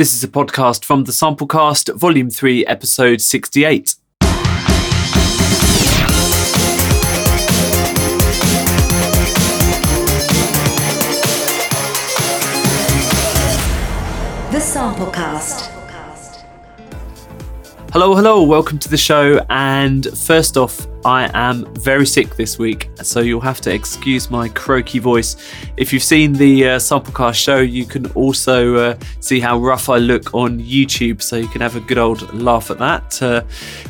This is a podcast from the Samplecast, Volume 3, Episode 68. The Samplecast. Hello, hello, welcome to the show. And first off, I am very sick this week, so you'll have to excuse my croaky voice. If you've seen the uh, Samplecast show, you can also uh, see how rough I look on YouTube, so you can have a good old laugh at that. Uh,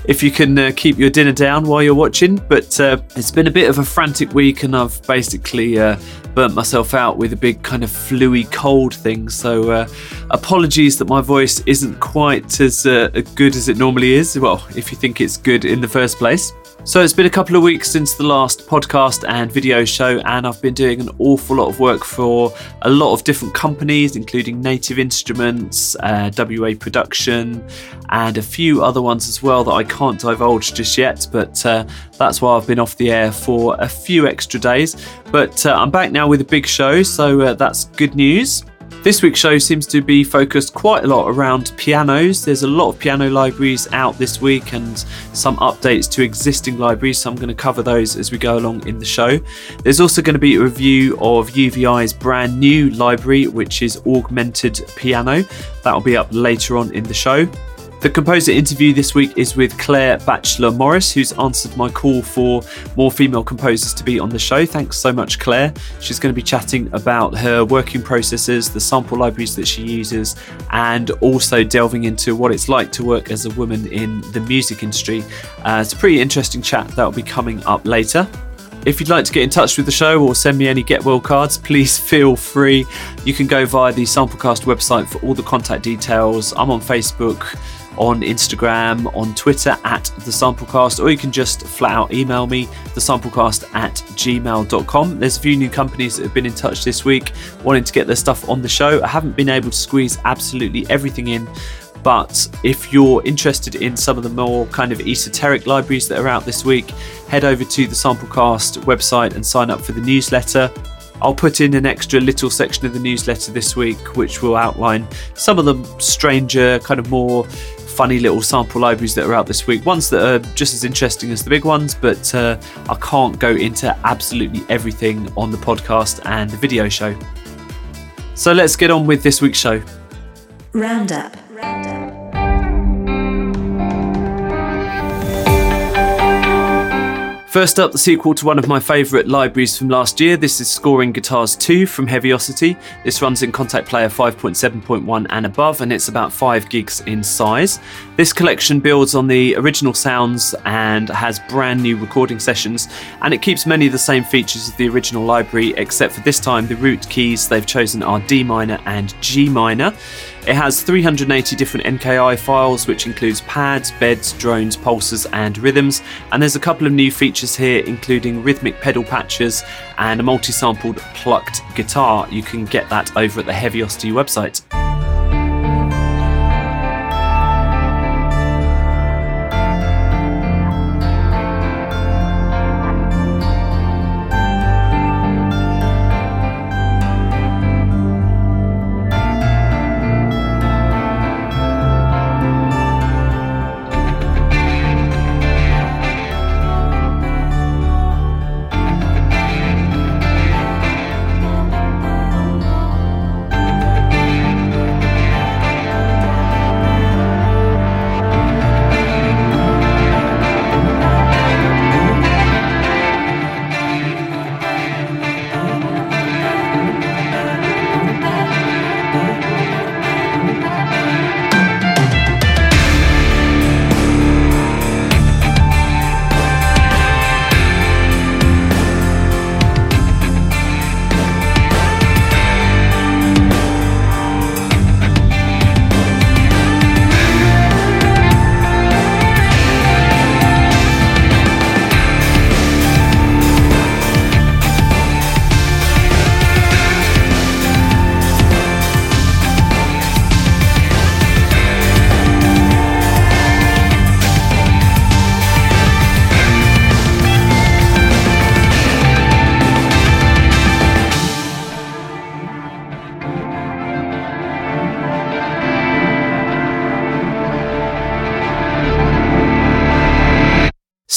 if you can uh, keep your dinner down while you're watching, but uh, it's been a bit of a frantic week, and I've basically uh, burnt myself out with a big kind of fluey cold thing. So uh, apologies that my voice isn't quite as uh, good as it normally is. Well, if you think it's good in the first place. So it's been a couple of weeks since the last podcast and video show, and I've been doing an awful lot of work for a lot of different companies, including Native Instruments, uh, WA Production, and a few other ones as well that I can't divulge just yet. But uh, that's why I've been off the air for a few extra days. But uh, I'm back now with a big show, so uh, that's good news. This week's show seems to be focused quite a lot around pianos. There's a lot of piano libraries out this week and some updates to existing libraries, so I'm going to cover those as we go along in the show. There's also going to be a review of UVI's brand new library, which is Augmented Piano. That'll be up later on in the show. The composer interview this week is with Claire Batchelor Morris, who's answered my call for more female composers to be on the show. Thanks so much, Claire. She's going to be chatting about her working processes, the sample libraries that she uses, and also delving into what it's like to work as a woman in the music industry. Uh, it's a pretty interesting chat that'll be coming up later. If you'd like to get in touch with the show or send me any Get Well cards, please feel free. You can go via the Samplecast website for all the contact details. I'm on Facebook on Instagram, on Twitter at the Samplecast, or you can just flat out email me, thesamplecast at gmail.com. There's a few new companies that have been in touch this week wanting to get their stuff on the show. I haven't been able to squeeze absolutely everything in. But if you're interested in some of the more kind of esoteric libraries that are out this week, head over to the Samplecast website and sign up for the newsletter. I'll put in an extra little section of the newsletter this week, which will outline some of the stranger, kind of more funny little sample libraries that are out this week. Ones that are just as interesting as the big ones, but uh, I can't go into absolutely everything on the podcast and the video show. So let's get on with this week's show. Roundup. First up, the sequel to one of my favourite libraries from last year. This is Scoring Guitars 2 from Heaviosity. This runs in Kontakt Player 5.7.1 and above, and it's about 5 gigs in size. This collection builds on the original sounds and has brand new recording sessions, and it keeps many of the same features of the original library, except for this time the root keys they've chosen are D minor and G minor. It has 380 different NKI files, which includes pads, beds, drones, pulses, and rhythms. And there's a couple of new features here, including rhythmic pedal patches and a multi sampled plucked guitar. You can get that over at the Heaviosity website.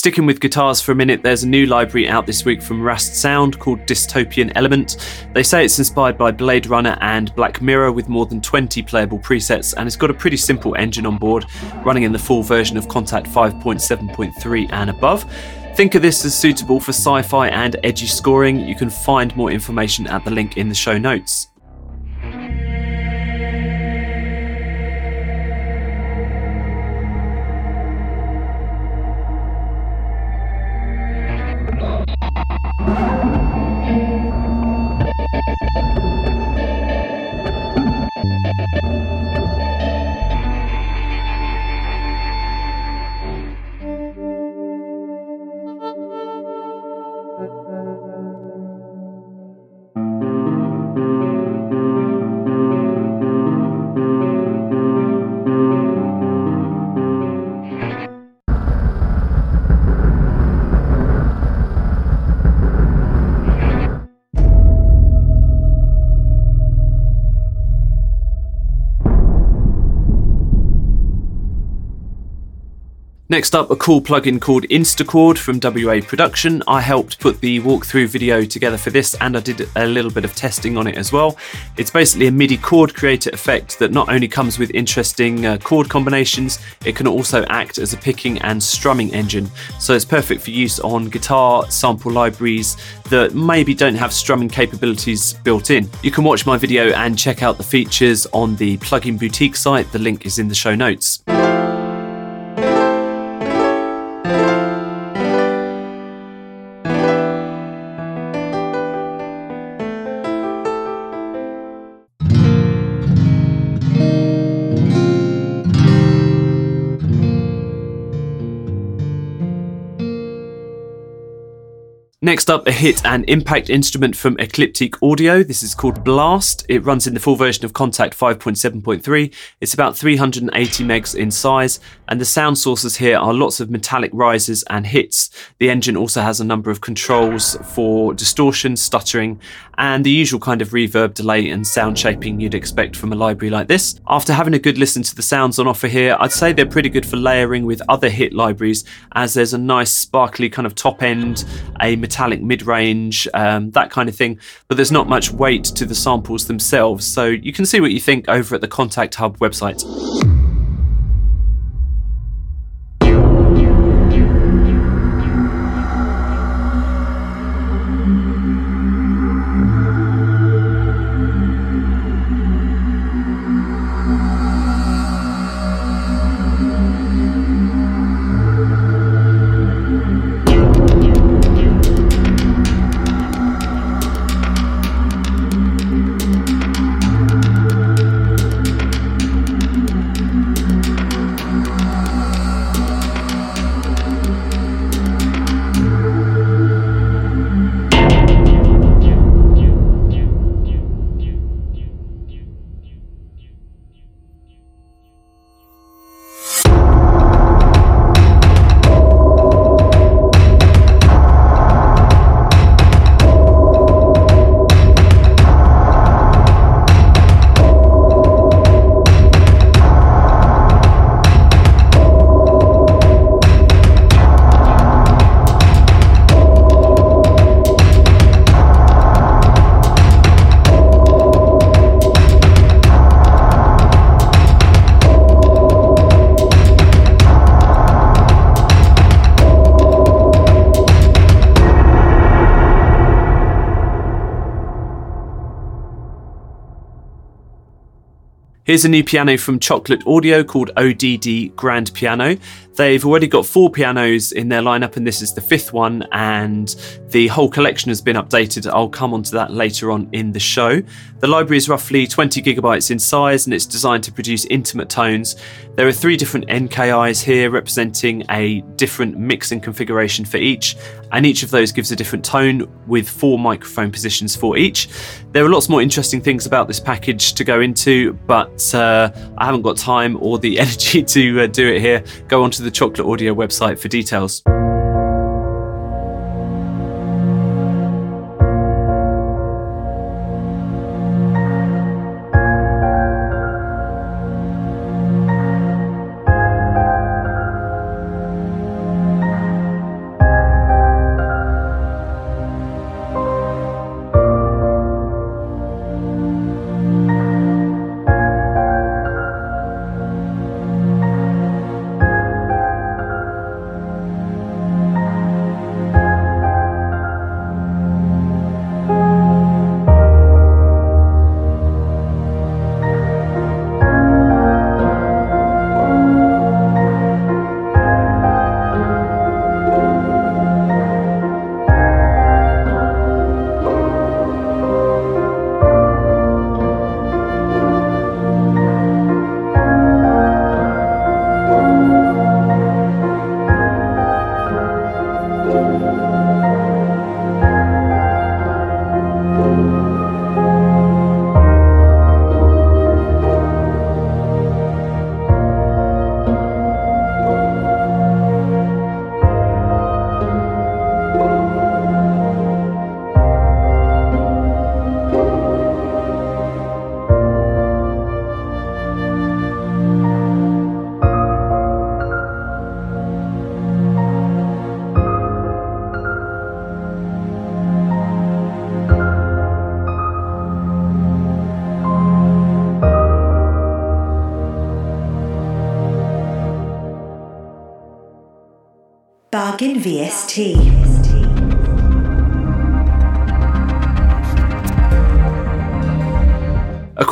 Sticking with guitars for a minute, there's a new library out this week from Rast Sound called Dystopian Element. They say it's inspired by Blade Runner and Black Mirror with more than 20 playable presets, and it's got a pretty simple engine on board, running in the full version of Kontakt 5.7.3 and above. Think of this as suitable for sci fi and edgy scoring. You can find more information at the link in the show notes. Next up, a cool plugin called InstaChord from WA Production. I helped put the walkthrough video together for this and I did a little bit of testing on it as well. It's basically a MIDI chord creator effect that not only comes with interesting uh, chord combinations, it can also act as a picking and strumming engine. So it's perfect for use on guitar sample libraries that maybe don't have strumming capabilities built in. You can watch my video and check out the features on the Plugin Boutique site. The link is in the show notes. Next up, a hit and impact instrument from Ecliptic Audio. This is called Blast. It runs in the full version of Kontakt 5.7.3. It's about 380 megs in size, and the sound sources here are lots of metallic rises and hits. The engine also has a number of controls for distortion, stuttering, and the usual kind of reverb, delay, and sound shaping you'd expect from a library like this. After having a good listen to the sounds on offer here, I'd say they're pretty good for layering with other hit libraries, as there's a nice sparkly kind of top end, a metallic mid range, um, that kind of thing. But there's not much weight to the samples themselves, so you can see what you think over at the Kontakt Hub website. Here's a new piano from Chocolate Audio called ODD Grand Piano. They've already got four pianos in their lineup, and this is the fifth one, and the whole collection has been updated. I'll come onto that later on in the show. The library is roughly 20 gigabytes in size, and it's designed to produce intimate tones. There are three different NKIs here representing a different mixing configuration for each, and each of those gives a different tone with four microphone positions for each. There are lots more interesting things about this package to go into, but uh, I haven't got time or the energy to uh, do it here. Go the Chocolate Audio website for details.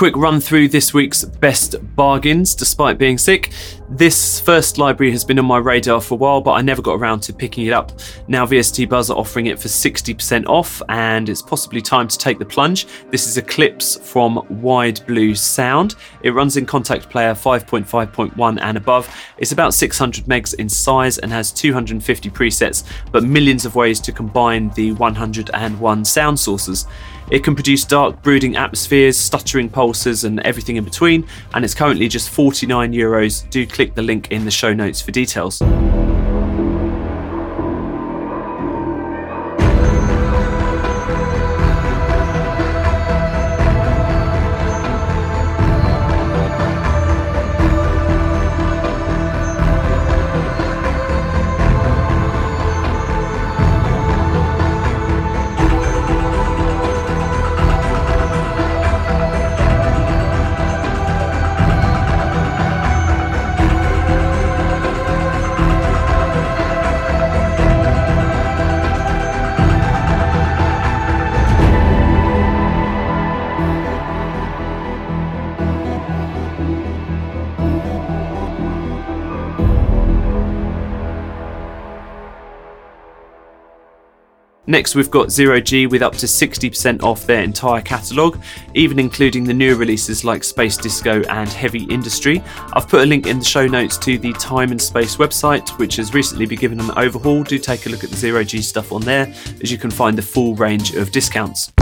Quick run through this week's best bargains despite being sick. This first library has been on my radar for a while, but I never got around to picking it up. Now VST Buzz are offering it for 60% off, and it's possibly time to take the plunge. This is Eclipse from Wide Blue Sound. It runs in Kontakt Player 5.5.1 and above. It's about 600 megs in size and has 250 presets, but millions of ways to combine the 101 sound sources. It can produce dark, brooding atmospheres, stuttering pulses, and everything in between, and it's currently just 49 euros. Do click the link in the show notes for details. Next, we've got Zero G with up to 60% off their entire catalogue, even including the newer releases like Space Disco and Heavy Industry. I've put a link in the show notes to the Time and Space website, which has recently been given an overhaul. Do take a look at the Zero G stuff on there, as you can find the full range of discounts.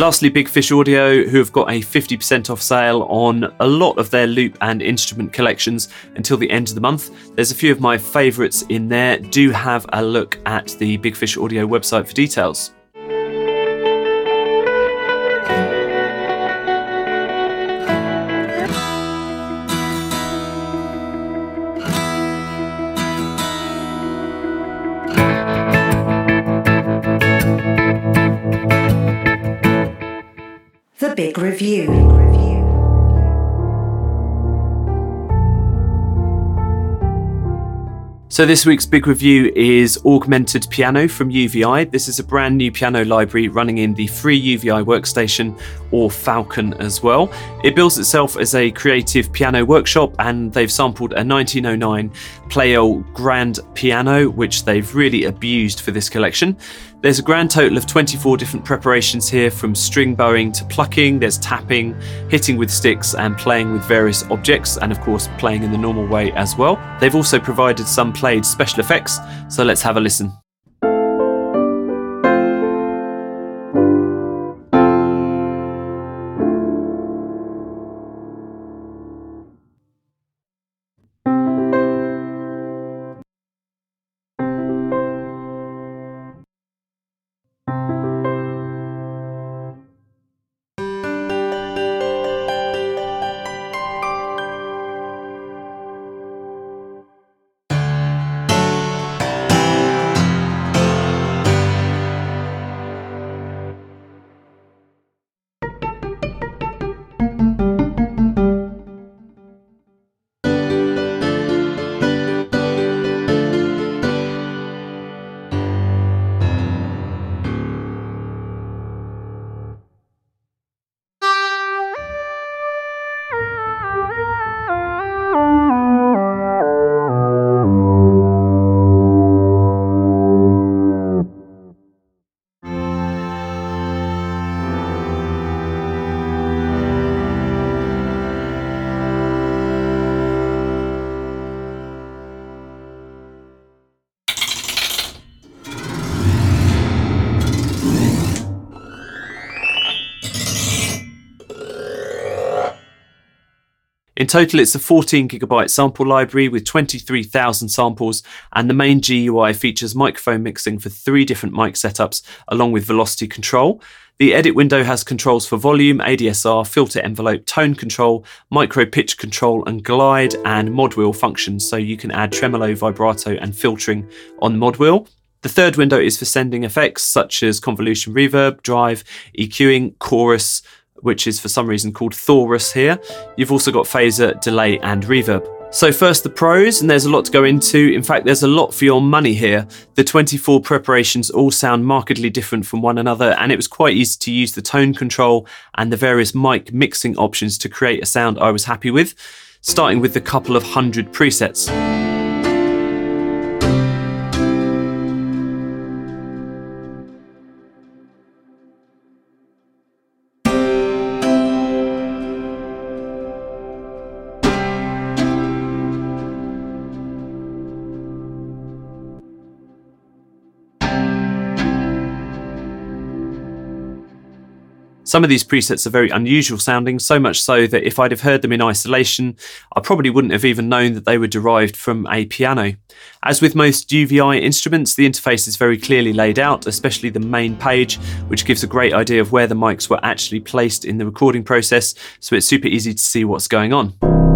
Lastly, Big Fish Audio, who have got a 50% off sale on a lot of their loop and instrument collections until the end of the month. There's a few of my favourites in there. Do have a look at the Big Fish Audio website for details. Review. So, this week's big review is Augmented Piano from UVI. This is a brand new piano library running in the free UVI workstation or Falcon as well. It bills itself as a creative piano workshop and they've sampled a 1909 Pleyel Grand Piano, which they've really abused for this collection. There's a grand total of 24 different preparations here from string bowing to plucking, there's tapping, hitting with sticks, and playing with various objects, and of course, playing in the normal way as well. They've also provided some played special effects, so let's have a listen. Total, it's a 14 gigabyte sample library with 23,000 samples, and the main GUI features microphone mixing for three different mic setups, along with velocity control. The edit window has controls for volume, ADSR, filter envelope, tone control, micro pitch control, and glide and mod wheel functions, so you can add tremolo, vibrato, and filtering on mod wheel. The third window is for sending effects such as convolution reverb, drive, EQing, chorus, which is for some reason called Thorus here. You've also got phaser, delay, and reverb. So, first, the pros, and there's a lot to go into. In fact, there's a lot for your money here. The 24 preparations all sound markedly different from one another, and it was quite easy to use the tone control and the various mic mixing options to create a sound I was happy with, starting with the couple of hundred presets. Some of these presets are very unusual sounding, so much so that if I'd have heard them in isolation, I probably wouldn't have even known that they were derived from a piano. As with most UVI instruments, the interface is very clearly laid out, especially the main page, which gives a great idea of where the mics were actually placed in the recording process, so it's super easy to see what's going on.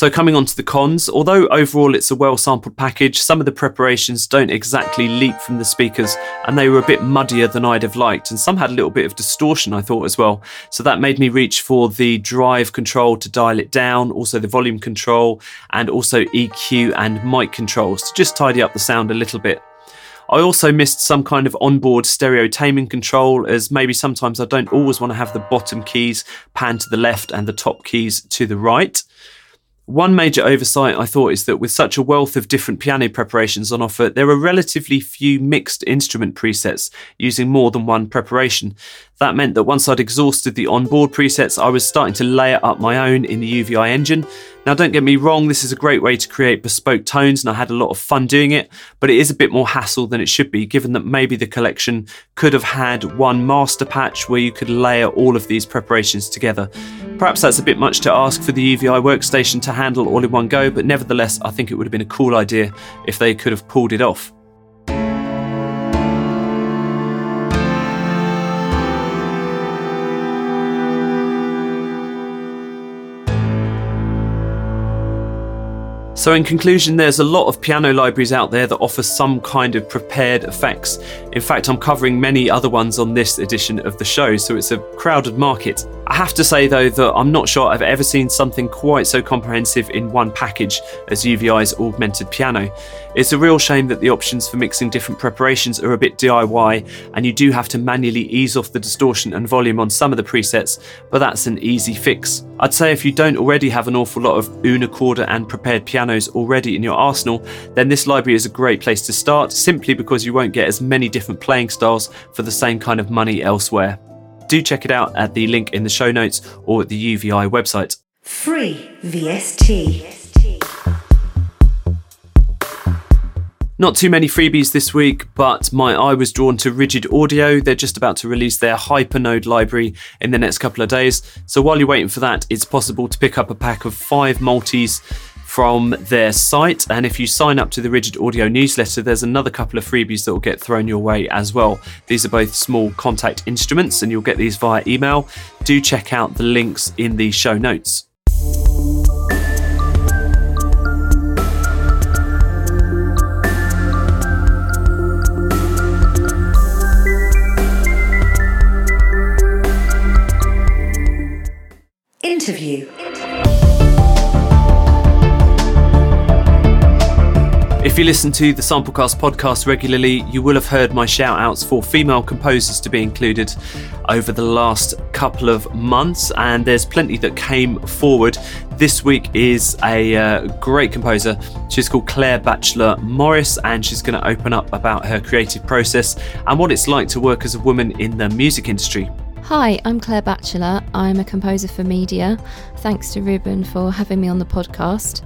So, coming on to the cons, although overall it's a well sampled package, some of the preparations don't exactly leap from the speakers and they were a bit muddier than I'd have liked. And some had a little bit of distortion, I thought, as well. So, that made me reach for the drive control to dial it down, also the volume control, and also EQ and mic controls to just tidy up the sound a little bit. I also missed some kind of onboard stereo taming control, as maybe sometimes I don't always want to have the bottom keys pan to the left and the top keys to the right. One major oversight I thought is that with such a wealth of different piano preparations on offer, there are relatively few mixed instrument presets using more than one preparation. That meant that once I'd exhausted the onboard presets, I was starting to layer up my own in the UVI engine. Now, don't get me wrong, this is a great way to create bespoke tones, and I had a lot of fun doing it, but it is a bit more hassle than it should be, given that maybe the collection could have had one master patch where you could layer all of these preparations together. Perhaps that's a bit much to ask for the UVI workstation to handle all in one go, but nevertheless, I think it would have been a cool idea if they could have pulled it off. So, in conclusion, there's a lot of piano libraries out there that offer some kind of prepared effects. In fact, I'm covering many other ones on this edition of the show, so it's a crowded market. I have to say, though, that I'm not sure I've ever seen something quite so comprehensive in one package as UVI's augmented piano. It's a real shame that the options for mixing different preparations are a bit DIY, and you do have to manually ease off the distortion and volume on some of the presets, but that's an easy fix. I'd say if you don't already have an awful lot of Unicorder and prepared pianos already in your arsenal, then this library is a great place to start simply because you won't get as many different playing styles for the same kind of money elsewhere. Do check it out at the link in the show notes or at the UVI website. Free VST. Not too many freebies this week, but my eye was drawn to Rigid Audio. They're just about to release their Hypernode library in the next couple of days. So while you're waiting for that, it's possible to pick up a pack of five multis from their site. And if you sign up to the Rigid Audio newsletter, there's another couple of freebies that will get thrown your way as well. These are both small Kontakt instruments, and you'll get these via email. Do check out the links in the show notes. Interview. If you listen to the Samplecast podcast regularly, you will have heard my shout outs for female composers to be included over the last couple of months, and there's plenty that came forward. This week is a uh, great composer. She's called Claire Batchelor Morris, and she's going to open up about her creative process and what it's like to work as a woman in the music industry. Hi, I'm Claire Batchelor. I'm a composer for media. Thanks to Ruben for having me on the podcast.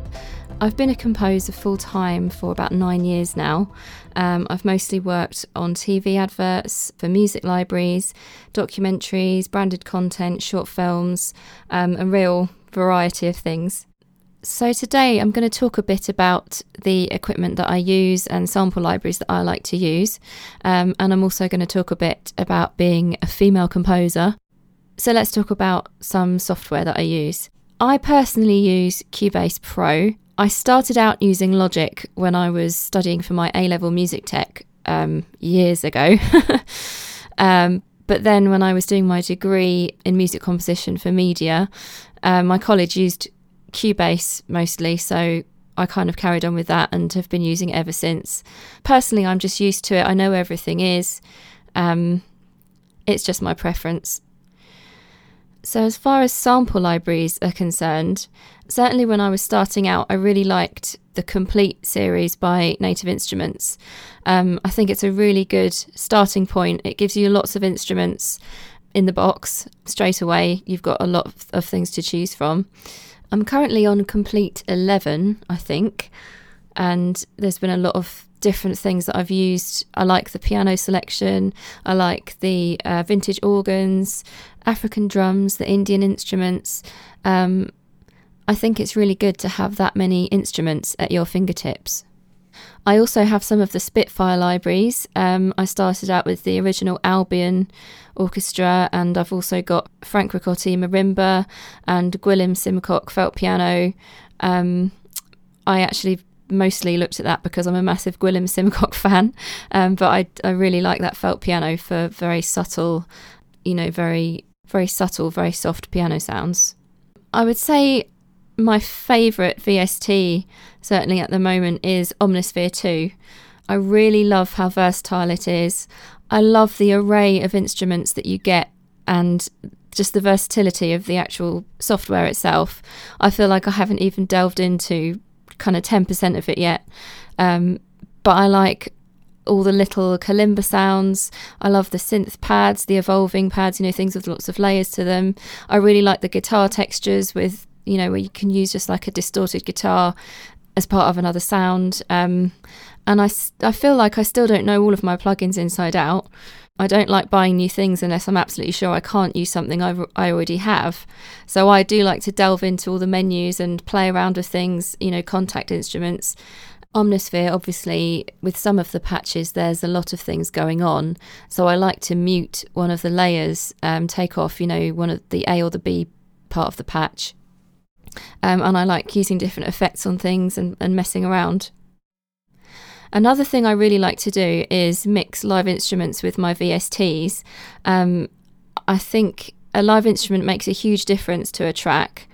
I've been a composer full time for about nine years now. Um, I've mostly worked on TV adverts, for music libraries, documentaries, branded content, short films, um, a real variety of things. So, today I'm going to talk a bit about the equipment that I use and sample libraries that I like to use. Um, and I'm also going to talk a bit about being a female composer. So, let's talk about some software that I use. I personally use Cubase Pro. I started out using Logic when I was studying for my A level music tech um, years ago. um, but then, when I was doing my degree in music composition for media, uh, my college used Cubase mostly, so I kind of carried on with that and have been using it ever since. Personally, I'm just used to it. I know everything is. Um, it's just my preference. So, as far as sample libraries are concerned, certainly when I was starting out, I really liked the Complete series by Native Instruments. Um, I think it's a really good starting point. It gives you lots of instruments in the box straight away. You've got a lot of, of things to choose from. I'm currently on complete 11, I think, and there's been a lot of different things that I've used. I like the piano selection, I like the uh, vintage organs, African drums, the Indian instruments. Um, I think it's really good to have that many instruments at your fingertips. I also have some of the Spitfire libraries. Um, I started out with the original Albion Orchestra, and I've also got Frank Ricotti marimba and Gwilym Simcock felt piano. Um, I actually mostly looked at that because I'm a massive Gwilym Simcock fan, um, but I, I really like that felt piano for very subtle, you know, very very subtle, very soft piano sounds. I would say my favourite VST, certainly at the moment, is Omnisphere 2. I really love how versatile it is. I love the array of instruments that you get and just the versatility of the actual software itself. I feel like I haven't even delved into kind of 10% of it yet. Um, but I like all the little kalimba sounds. I love the synth pads, the evolving pads, you know, things with lots of layers to them. I really like the guitar textures with you know, where you can use just like a distorted guitar as part of another sound. Um, and I, I feel like I still don't know all of my plugins inside out. I don't like buying new things unless I'm absolutely sure I can't use something I, I already have. So I do like to delve into all the menus and play around with things, you know, Kontakt instruments. Omnisphere, obviously, with some of the patches, there's a lot of things going on. So I like to mute one of the layers, um, take off, you know, one of the A or the B part of the patch, um, and I like using different effects on things and, and messing around. Another thing I really like to do is mix live instruments with my VSTs. Um, I think a live instrument makes a huge difference to a track.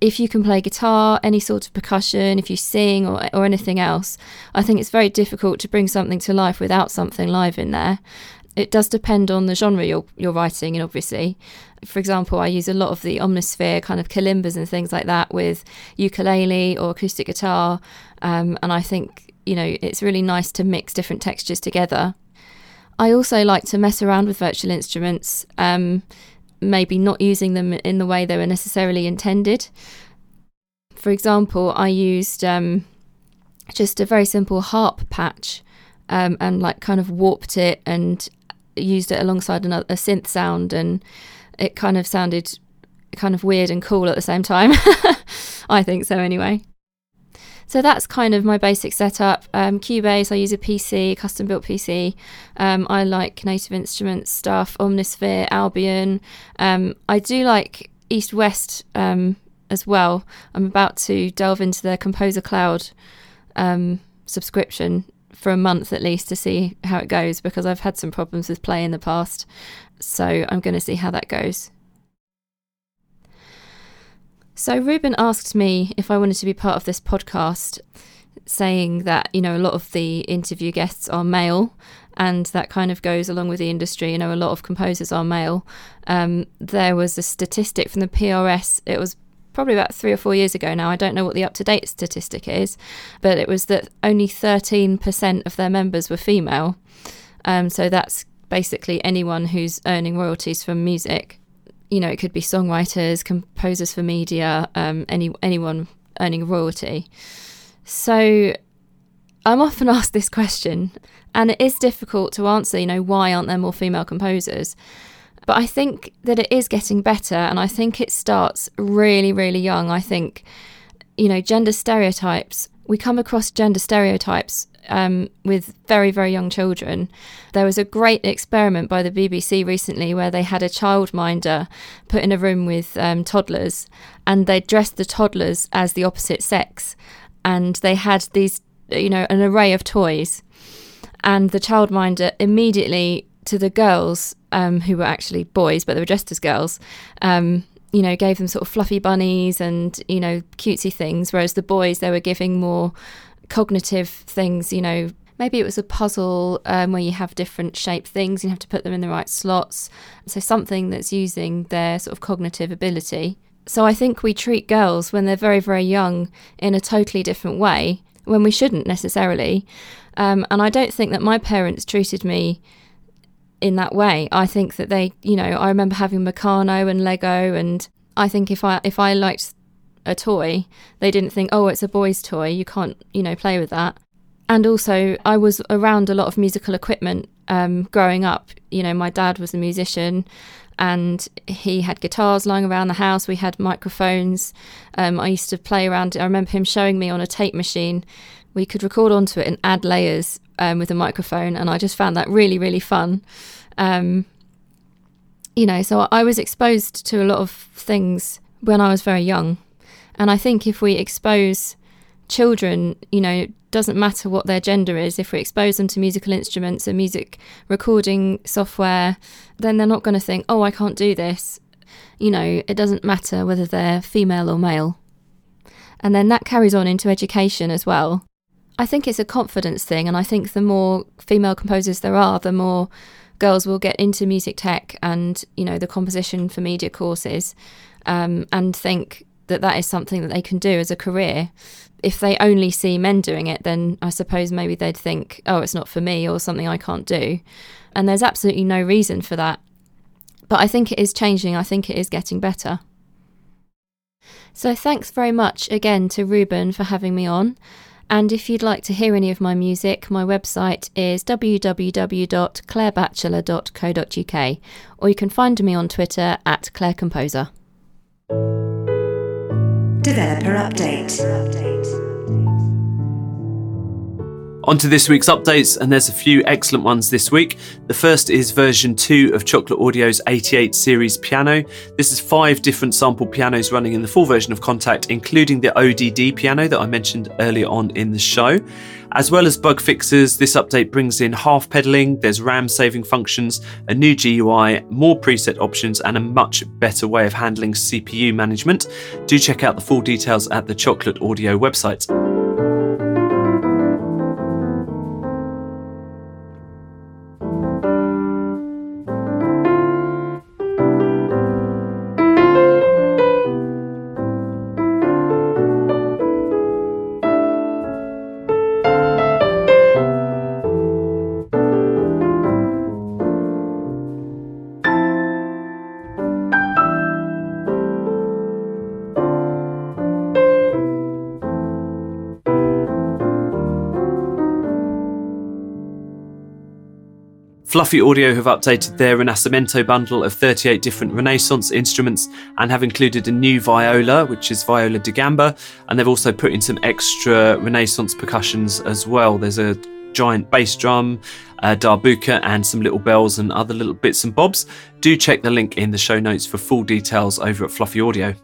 If you can play guitar, any sort of percussion, if you sing or, or anything else, I think it's very difficult to bring something to life without something live in there. It does depend on the genre you're you're writing in obviously. For example i use a lot of the omnisphere kind of kalimbas and things like that with ukulele or acoustic guitar um, and i think you know it's really nice to mix different textures together. I also like to mess around with virtual instruments um, maybe not using them in the way they were necessarily intended for example i used um, just a very simple harp patch um, and like kind of warped it and used it alongside another, a synth sound, and it kind of sounded kind of weird and cool at the same time. I think so, anyway. So that's kind of my basic setup. Um, Cubase, I use a PC, custom built PC. Um, I like Native Instruments stuff, Omnisphere, Albion. Um, I do like East West um, as well. I'm about to delve into their Composer Cloud um, subscription for a month at least to see how it goes because I've had some problems with Play in the past. So I'm going to see how that goes. So Ruben asked me if I wanted to be part of this podcast, saying that, you know, a lot of the interview guests are male and that kind of goes along with the industry. You know, a lot of composers are male. Um, there was a statistic from the PRS, it was probably about three or four years ago now. I don't know what the up to date statistic is, but it was that only 13% of their members were female. Um, so that's basically anyone who's earning royalties from music you know, it could be songwriters, composers for media, um, any anyone earning a royalty. So I'm often asked this question, and it is difficult to answer. You know, why aren't there more female composers? But I think that it is getting better, and I think it starts really, really young. I think, you know, gender stereotypes. We come across gender stereotypes um, with very, very young children. There was a great experiment by the BBC recently where they had a childminder put in a room with um, toddlers and they dressed the toddlers as the opposite sex. And they had these, you know, an array of toys. And the childminder immediately to the girls, um, who were actually boys, but they were dressed as girls, um, you know, gave them sort of fluffy bunnies and, you know, cutesy things, whereas the boys, they were giving more cognitive things, you know, maybe it was a puzzle um, where you have different shaped things, you have to put them in the right slots. So something that's using their sort of cognitive ability. So I think we treat girls when they're very, very young in a totally different way when we shouldn't necessarily. Um, and I don't think that my parents treated me in that way. I think that they, you know, I remember having Meccano and Lego, and I think if I if I liked a toy. They didn't think, oh, it's a boy's toy. You can't, you know, play with that. And also, I was around a lot of musical equipment um, growing up. You know, my dad was a musician and he had guitars lying around the house. We had microphones. Um, I used to play around. I remember him showing me on a tape machine. We could record onto it and add layers um, with a microphone, and I just found that really, really fun. Um, you know, so I was exposed to a lot of things when I was very young. And I think if we expose children, you know, doesn't matter what their gender is, if we expose them to musical instruments and music recording software, then they're not going to think, oh, I can't do this. You know, it doesn't matter whether they're female or male. And then that carries on into education as well. I think it's a confidence thing, and I think the more female composers there are, the more girls will get into music tech and, you know, the composition for media courses um, and think, that that is something that they can do as a career. If they only see men doing it, then I suppose maybe they'd think, oh, it's not for me or something I can't do. And there's absolutely no reason for that. But I think it is changing. I think it is getting better. So thanks very much again to Ruben for having me on. And if you'd like to hear any of my music, my website is www.clairebatchelor.co.uk or you can find me on Twitter at Claire Composer. Developer Update. On to this week's updates, and there's a few excellent ones this week. The first is version 2 of Chocolate Audio's 88 series piano. This is five different sample pianos running in the full version of Kontakt, including the ODD piano that I mentioned earlier on in the show. As well as bug fixes, this update brings in half pedaling, there's RAM saving functions, a new GUI, more preset options, and a much better way of handling CPU management. Do check out the full details at the Chocolate Audio website. Fluffy Audio have updated their Rinascimento bundle of 38 different Renaissance instruments and have included a new viola, which is Viola da Gamba, and they've also put in some extra Renaissance percussions as well. There's a giant bass drum, a darbuka, and some little bells and other little bits and bobs. Do check the link in the show notes for full details over at Fluffy Audio.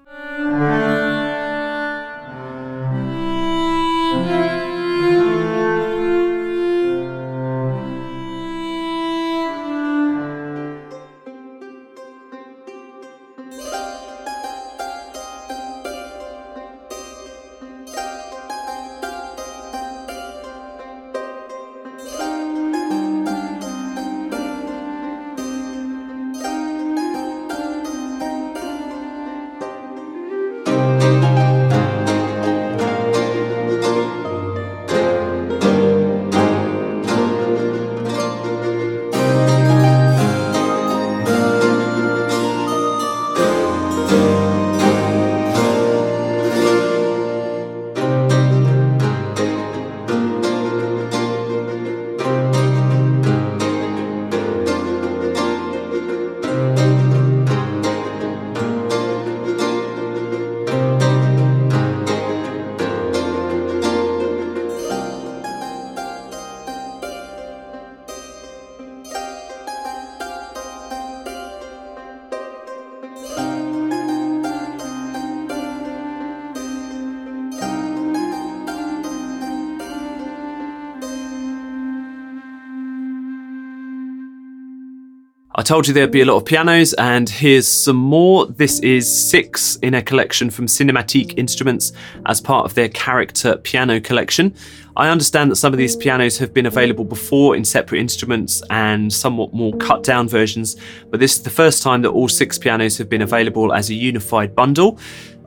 Told you there'd be a lot of pianos, and here's some more. This is six in a collection from Cinematique Instruments as part of their character piano collection. I understand that some of these pianos have been available before in separate instruments and somewhat more cut down versions, but this is the first time that all six pianos have been available as a unified bundle.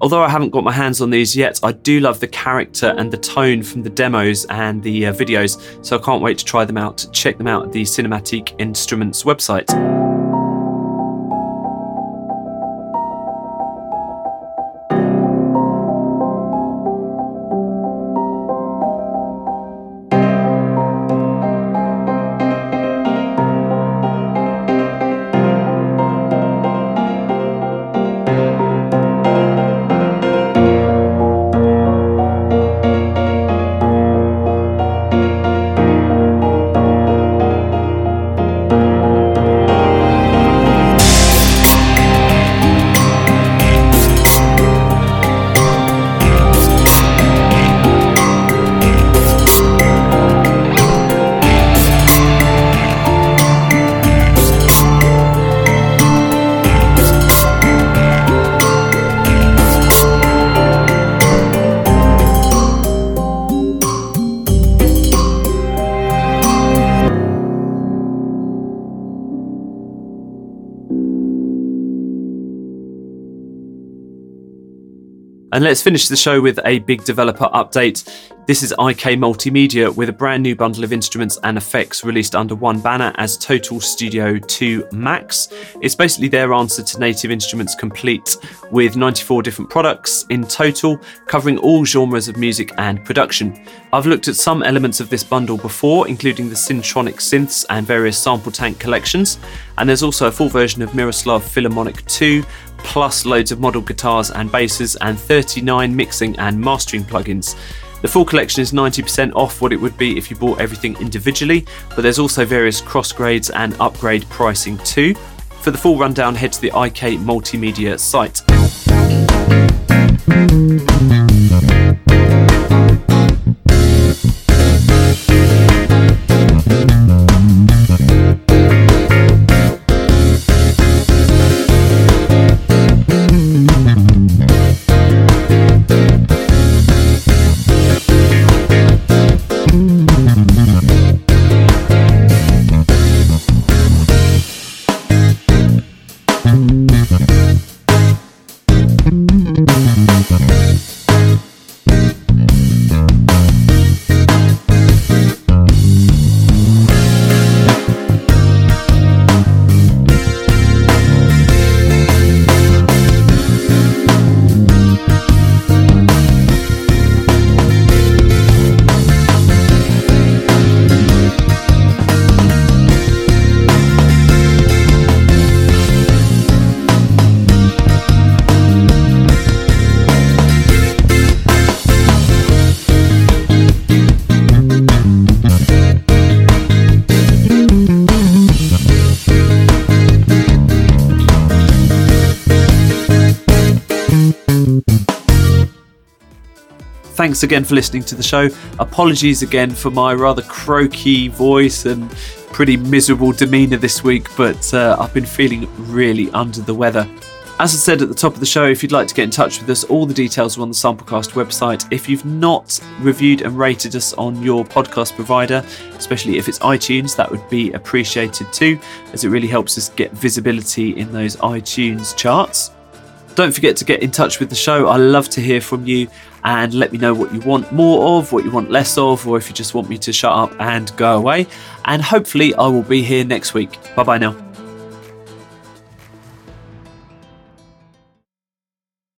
Although I haven't got my hands on these yet, I do love the character and the tone from the demos and the uh, videos, so I can't wait to try them out. Check them out at the Cinematique Instruments website. And let's finish the show with a big developer update. This is IK Multimedia with a brand new bundle of instruments and effects released under one banner as Total Studio 2 Max. It's basically their answer to Native Instruments Complete with 94 different products in total, covering all genres of music and production. I've looked at some elements of this bundle before, including the Syntronik synths and various SampleTank collections, and there's also a full version of Miroslav Philharmonic 2 plus loads of model guitars and basses, and 39 mixing and mastering plugins. The full collection is 90% off what it would be if you bought everything individually, but there's also various cross grades and upgrade pricing too. For the full rundown, head to the IK Multimedia site. Thanks again for listening to the show. Apologies again for my rather croaky voice and pretty miserable demeanour this week, but uh, I've been feeling really under the weather. As I said at the top of the show, if you'd like to get in touch with us, all the details are on the Samplecast website. If you've not reviewed and rated us on your podcast provider, especially if it's iTunes, that would be appreciated too, as it really helps us get visibility in those iTunes charts. Don't forget to get in touch with the show. I love to hear from you and let me know what you want more of, what you want less of, or if you just want me to shut up and go away. And hopefully, I will be here next week. Bye bye now.